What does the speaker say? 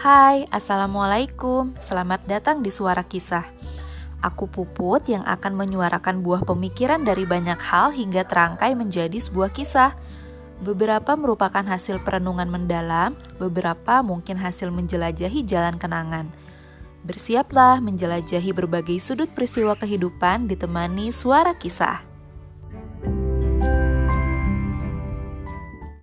Hai, Assalamualaikum. Selamat datang di Suara Kisah. Aku Puput yang akan menyuarakan buah pemikiran dari banyak hal hingga terangkai menjadi sebuah kisah. Beberapa merupakan hasil perenungan mendalam, beberapa mungkin hasil menjelajahi jalan kenangan. Bersiaplah menjelajahi berbagai sudut peristiwa kehidupan ditemani suara kisah.